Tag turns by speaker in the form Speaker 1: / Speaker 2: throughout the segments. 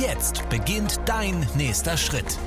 Speaker 1: Jetzt beginnt dein nächster Schritt.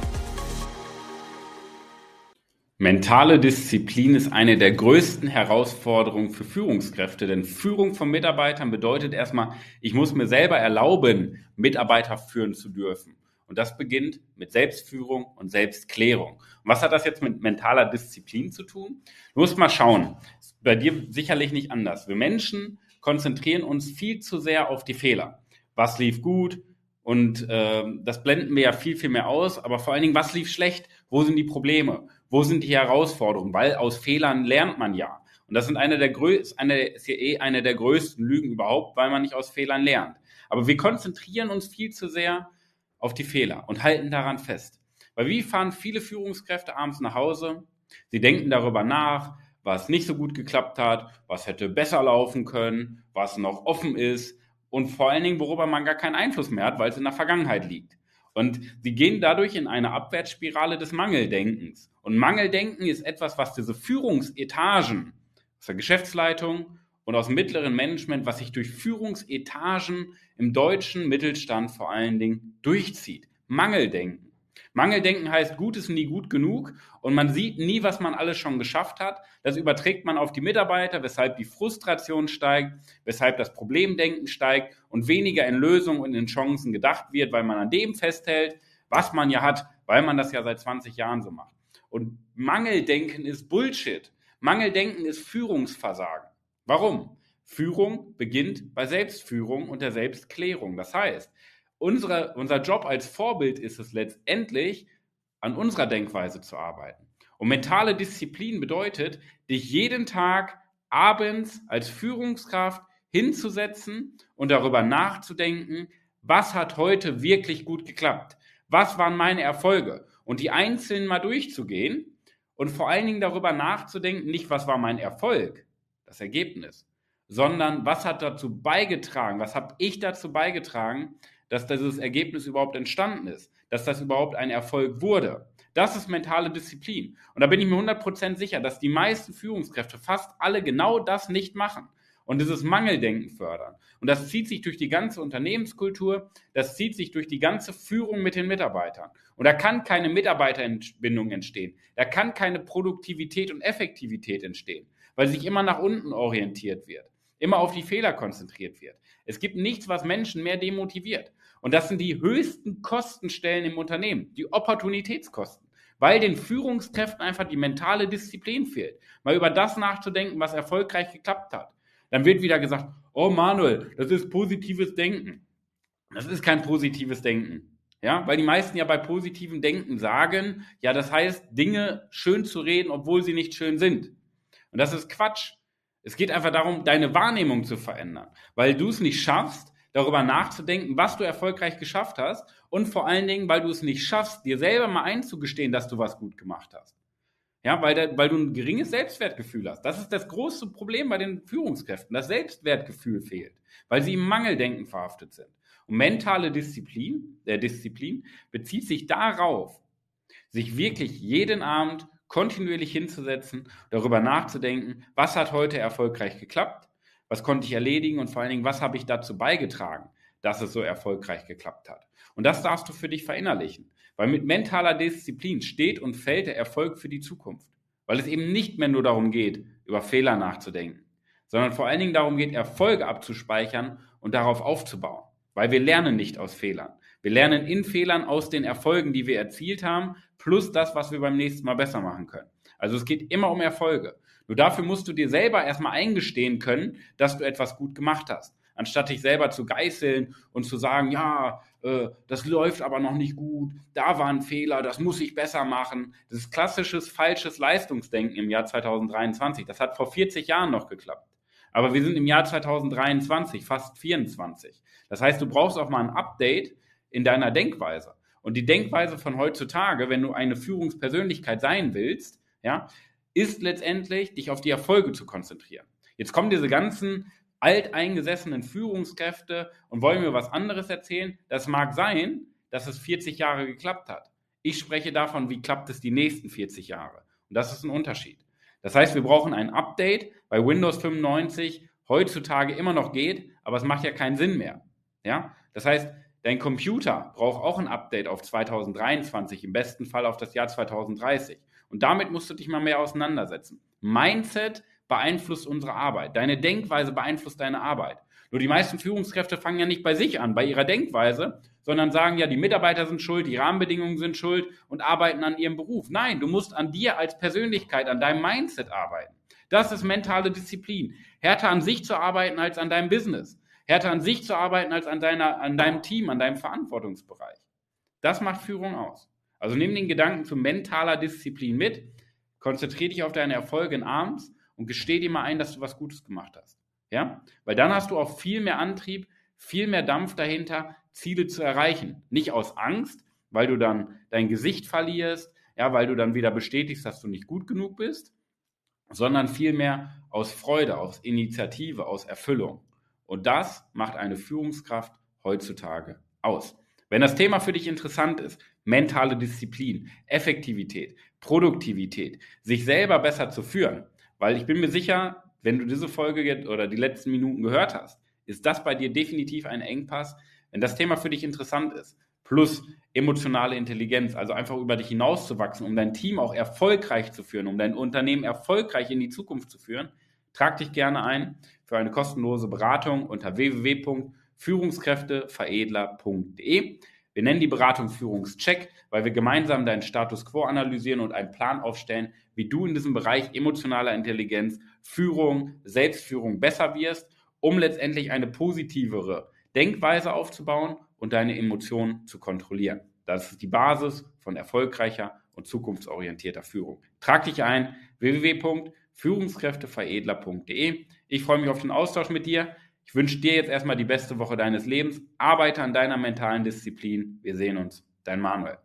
Speaker 2: Mentale Disziplin ist eine der größten Herausforderungen für Führungskräfte, denn Führung von Mitarbeitern bedeutet erstmal, ich muss mir selber erlauben, Mitarbeiter führen zu dürfen. Und das beginnt mit Selbstführung und Selbstklärung. Und was hat das jetzt mit mentaler Disziplin zu tun? Du musst mal schauen. Ist bei dir sicherlich nicht anders. Wir Menschen konzentrieren uns viel zu sehr auf die Fehler. Was lief gut? Und äh, das blenden wir ja viel, viel mehr aus. Aber vor allen Dingen, was lief schlecht? Wo sind die Probleme? Wo sind die Herausforderungen? Weil aus Fehlern lernt man ja. Und das sind eine der größten, eine, ist ja eh eine der größten Lügen überhaupt, weil man nicht aus Fehlern lernt. Aber wir konzentrieren uns viel zu sehr auf die Fehler und halten daran fest. Weil wie fahren viele Führungskräfte abends nach Hause? Sie denken darüber nach, was nicht so gut geklappt hat, was hätte besser laufen können, was noch offen ist und vor allen Dingen, worüber man gar keinen Einfluss mehr hat, weil es in der Vergangenheit liegt. Und sie gehen dadurch in eine Abwärtsspirale des Mangeldenkens. Und Mangeldenken ist etwas, was diese Führungsetagen aus der Geschäftsleitung und aus dem mittleren Management, was sich durch Führungsetagen im deutschen Mittelstand vor allen Dingen durchzieht. Mangeldenken. Mangeldenken heißt, gut ist nie gut genug und man sieht nie, was man alles schon geschafft hat. Das überträgt man auf die Mitarbeiter, weshalb die Frustration steigt, weshalb das Problemdenken steigt und weniger in Lösungen und in Chancen gedacht wird, weil man an dem festhält, was man ja hat, weil man das ja seit 20 Jahren so macht. Und Mangeldenken ist Bullshit. Mangeldenken ist Führungsversagen. Warum? Führung beginnt bei Selbstführung und der Selbstklärung. Das heißt, unsere, unser Job als Vorbild ist es letztendlich, an unserer Denkweise zu arbeiten. Und mentale Disziplin bedeutet, dich jeden Tag abends als Führungskraft hinzusetzen und darüber nachzudenken, was hat heute wirklich gut geklappt? Was waren meine Erfolge? Und die einzelnen mal durchzugehen und vor allen Dingen darüber nachzudenken, nicht was war mein Erfolg, das Ergebnis, sondern was hat dazu beigetragen, was habe ich dazu beigetragen, dass dieses Ergebnis überhaupt entstanden ist, dass das überhaupt ein Erfolg wurde. Das ist mentale Disziplin. Und da bin ich mir 100% sicher, dass die meisten Führungskräfte fast alle genau das nicht machen und dieses Mangeldenken fördern. Und das zieht sich durch die ganze Unternehmenskultur, das zieht sich durch die ganze Führung mit den Mitarbeitern. Und da kann keine Mitarbeiterbindung entstehen. Da kann keine Produktivität und Effektivität entstehen, weil sich immer nach unten orientiert wird, immer auf die Fehler konzentriert wird. Es gibt nichts, was Menschen mehr demotiviert. Und das sind die höchsten Kostenstellen im Unternehmen, die Opportunitätskosten, weil den Führungskräften einfach die mentale Disziplin fehlt, mal über das nachzudenken, was erfolgreich geklappt hat. Dann wird wieder gesagt, oh Manuel, das ist positives Denken. Das ist kein positives Denken. Ja, weil die meisten ja bei positivem Denken sagen, ja, das heißt, Dinge schön zu reden, obwohl sie nicht schön sind. Und das ist Quatsch. Es geht einfach darum, deine Wahrnehmung zu verändern, weil du es nicht schaffst, darüber nachzudenken, was du erfolgreich geschafft hast und vor allen Dingen, weil du es nicht schaffst, dir selber mal einzugestehen, dass du was gut gemacht hast. Ja, weil, der, weil du ein geringes Selbstwertgefühl hast. Das ist das große Problem bei den Führungskräften. Das Selbstwertgefühl fehlt, weil sie im Mangeldenken verhaftet sind. Und mentale Disziplin, der Disziplin bezieht sich darauf, sich wirklich jeden Abend kontinuierlich hinzusetzen, darüber nachzudenken, was hat heute erfolgreich geklappt, was konnte ich erledigen und vor allen Dingen, was habe ich dazu beigetragen, dass es so erfolgreich geklappt hat. Und das darfst du für dich verinnerlichen, weil mit mentaler Disziplin steht und fällt der Erfolg für die Zukunft, weil es eben nicht mehr nur darum geht, über Fehler nachzudenken, sondern vor allen Dingen darum geht, Erfolge abzuspeichern und darauf aufzubauen, weil wir lernen nicht aus Fehlern. Wir lernen in Fehlern aus den Erfolgen, die wir erzielt haben, plus das, was wir beim nächsten Mal besser machen können. Also es geht immer um Erfolge. Nur dafür musst du dir selber erstmal eingestehen können, dass du etwas gut gemacht hast. Anstatt dich selber zu geißeln und zu sagen, ja, äh, das läuft aber noch nicht gut, da war ein Fehler, das muss ich besser machen. Das ist klassisches falsches Leistungsdenken im Jahr 2023. Das hat vor 40 Jahren noch geklappt. Aber wir sind im Jahr 2023, fast 24. Das heißt, du brauchst auch mal ein Update, in deiner Denkweise. Und die Denkweise von heutzutage, wenn du eine Führungspersönlichkeit sein willst, ja, ist letztendlich, dich auf die Erfolge zu konzentrieren. Jetzt kommen diese ganzen alteingesessenen Führungskräfte und wollen mir was anderes erzählen. Das mag sein, dass es 40 Jahre geklappt hat. Ich spreche davon, wie klappt es die nächsten 40 Jahre. Und das ist ein Unterschied. Das heißt, wir brauchen ein Update, weil Windows 95 heutzutage immer noch geht, aber es macht ja keinen Sinn mehr. Ja? Das heißt, dein Computer braucht auch ein Update auf 2023, im besten Fall auf das Jahr 2030. Und damit musst du dich mal mehr auseinandersetzen. Mindset beeinflusst unsere Arbeit. Deine Denkweise beeinflusst deine Arbeit. Nur die meisten Führungskräfte fangen ja nicht bei sich an, bei ihrer Denkweise, sondern sagen ja, die Mitarbeiter sind schuld, die Rahmenbedingungen sind schuld und arbeiten an ihrem Beruf. Nein, du musst an dir als Persönlichkeit, an deinem Mindset arbeiten. Das ist mentale Disziplin. Härter an sich zu arbeiten als an deinem Business. Härter an sich zu arbeiten als an, deiner, an deinem Team, an deinem Verantwortungsbereich. Das macht Führung aus. Also nimm den Gedanken zu mentaler Disziplin mit, konzentriere dich auf deine Erfolge in abends und gesteh dir mal ein, dass du was Gutes gemacht hast. Ja? Weil dann hast du auch viel mehr Antrieb, viel mehr Dampf dahinter, Ziele zu erreichen. Nicht aus Angst, weil du dann dein Gesicht verlierst, ja, weil du dann wieder bestätigst, dass du nicht gut genug bist, sondern vielmehr aus Freude, aus Initiative, aus Erfüllung. Und das macht eine Führungskraft heutzutage aus. Wenn das Thema für dich interessant ist, mentale Disziplin, Effektivität, Produktivität, sich selber besser zu führen, weil ich bin mir sicher, wenn du diese Folge oder die letzten Minuten gehört hast, ist das bei dir definitiv ein Engpass. Wenn das Thema für dich interessant ist, plus emotionale Intelligenz, also einfach über dich hinauszuwachsen, um dein Team auch erfolgreich zu führen, um dein Unternehmen erfolgreich in die Zukunft zu führen, trag dich gerne ein für eine kostenlose Beratung unter www.führungskräfteveredler.de. Wir nennen die Beratung Führungscheck, weil wir gemeinsam deinen Status quo analysieren und einen Plan aufstellen, wie du in diesem Bereich emotionaler Intelligenz, Führung, Selbstführung besser wirst, um letztendlich eine positivere Denkweise aufzubauen und deine Emotionen zu kontrollieren. Das ist die Basis von erfolgreicher und zukunftsorientierter Führung. Trag dich ein www.führungskräfteveredler.de. Ich freue mich auf den Austausch mit dir. Ich wünsche dir jetzt erstmal die beste Woche deines Lebens. Arbeite an deiner mentalen Disziplin. Wir sehen uns. Dein Manuel.